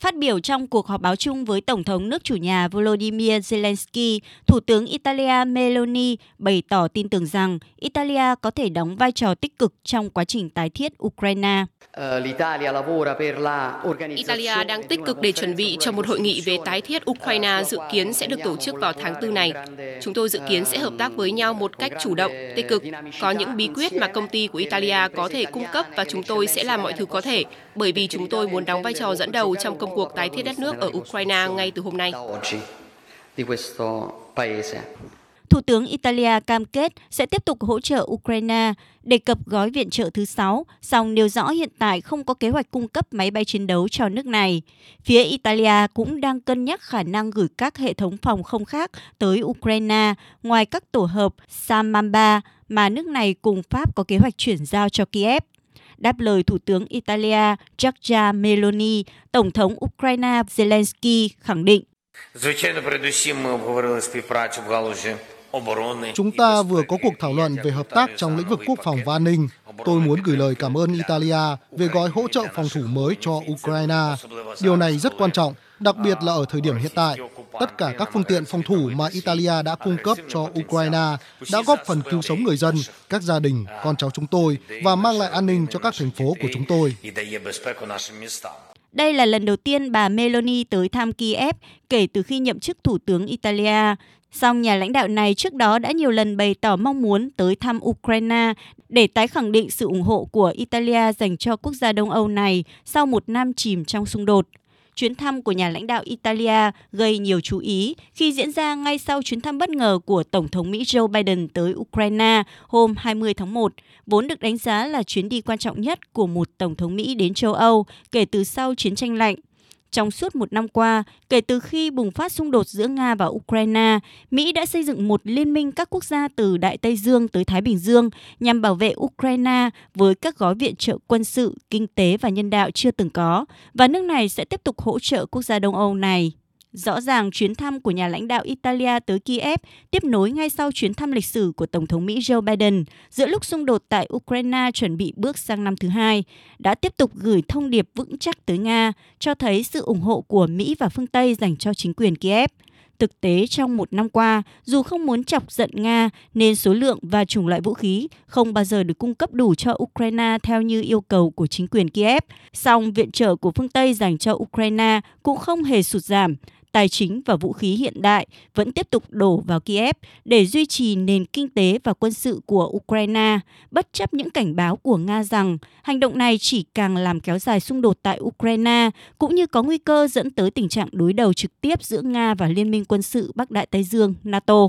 Phát biểu trong cuộc họp báo chung với Tổng thống nước chủ nhà Volodymyr Zelensky, Thủ tướng Italia Meloni bày tỏ tin tưởng rằng Italia có thể đóng vai trò tích cực trong quá trình tái thiết Ukraine. Italia đang tích cực để chuẩn bị cho một hội nghị về tái thiết Ukraine dự kiến sẽ được tổ chức vào tháng 4 này. Chúng tôi dự kiến sẽ hợp tác với nhau một cách chủ động, tích cực. Có những bí quyết mà công ty của Italia có thể cung cấp và chúng tôi sẽ làm mọi thứ có thể, bởi vì chúng tôi muốn đóng vai trò dẫn đầu trong công công cuộc tái thiết đất nước ở Ukraine ngay từ hôm nay. Thủ tướng Italia cam kết sẽ tiếp tục hỗ trợ Ukraine, đề cập gói viện trợ thứ 6, song nêu rõ hiện tại không có kế hoạch cung cấp máy bay chiến đấu cho nước này. Phía Italia cũng đang cân nhắc khả năng gửi các hệ thống phòng không khác tới Ukraine, ngoài các tổ hợp Samamba mà nước này cùng Pháp có kế hoạch chuyển giao cho Kiev. Đáp lời Thủ tướng Italia Giorgia Meloni, Tổng thống Ukraine Zelensky khẳng định Chúng ta vừa có cuộc thảo luận về hợp tác trong lĩnh vực quốc phòng và an ninh. Tôi muốn gửi lời cảm ơn Italia về gói hỗ trợ phòng thủ mới cho Ukraine. Điều này rất quan trọng, đặc biệt là ở thời điểm hiện tại. Tất cả các phương tiện phòng thủ mà Italia đã cung cấp cho Ukraine đã góp phần cứu sống người dân, các gia đình, con cháu chúng tôi và mang lại an ninh cho các thành phố của chúng tôi. Đây là lần đầu tiên bà Meloni tới thăm Kiev kể từ khi nhậm chức Thủ tướng Italia. Song nhà lãnh đạo này trước đó đã nhiều lần bày tỏ mong muốn tới thăm Ukraine để tái khẳng định sự ủng hộ của Italia dành cho quốc gia Đông Âu này sau một năm chìm trong xung đột. Chuyến thăm của nhà lãnh đạo Italia gây nhiều chú ý khi diễn ra ngay sau chuyến thăm bất ngờ của Tổng thống Mỹ Joe Biden tới Ukraine hôm 20 tháng 1, vốn được đánh giá là chuyến đi quan trọng nhất của một Tổng thống Mỹ đến châu Âu kể từ sau chiến tranh lạnh. Trong suốt một năm qua, kể từ khi bùng phát xung đột giữa Nga và Ukraine, Mỹ đã xây dựng một liên minh các quốc gia từ Đại Tây Dương tới Thái Bình Dương nhằm bảo vệ Ukraine với các gói viện trợ quân sự, kinh tế và nhân đạo chưa từng có, và nước này sẽ tiếp tục hỗ trợ quốc gia Đông Âu này. Rõ ràng chuyến thăm của nhà lãnh đạo Italia tới Kiev tiếp nối ngay sau chuyến thăm lịch sử của Tổng thống Mỹ Joe Biden giữa lúc xung đột tại Ukraine chuẩn bị bước sang năm thứ hai, đã tiếp tục gửi thông điệp vững chắc tới Nga, cho thấy sự ủng hộ của Mỹ và phương Tây dành cho chính quyền Kiev. Thực tế trong một năm qua, dù không muốn chọc giận Nga nên số lượng và chủng loại vũ khí không bao giờ được cung cấp đủ cho Ukraine theo như yêu cầu của chính quyền Kiev. Song viện trợ của phương Tây dành cho Ukraine cũng không hề sụt giảm tài chính và vũ khí hiện đại vẫn tiếp tục đổ vào Kiev để duy trì nền kinh tế và quân sự của Ukraine, bất chấp những cảnh báo của Nga rằng hành động này chỉ càng làm kéo dài xung đột tại Ukraine, cũng như có nguy cơ dẫn tới tình trạng đối đầu trực tiếp giữa Nga và Liên minh quân sự Bắc Đại Tây Dương NATO.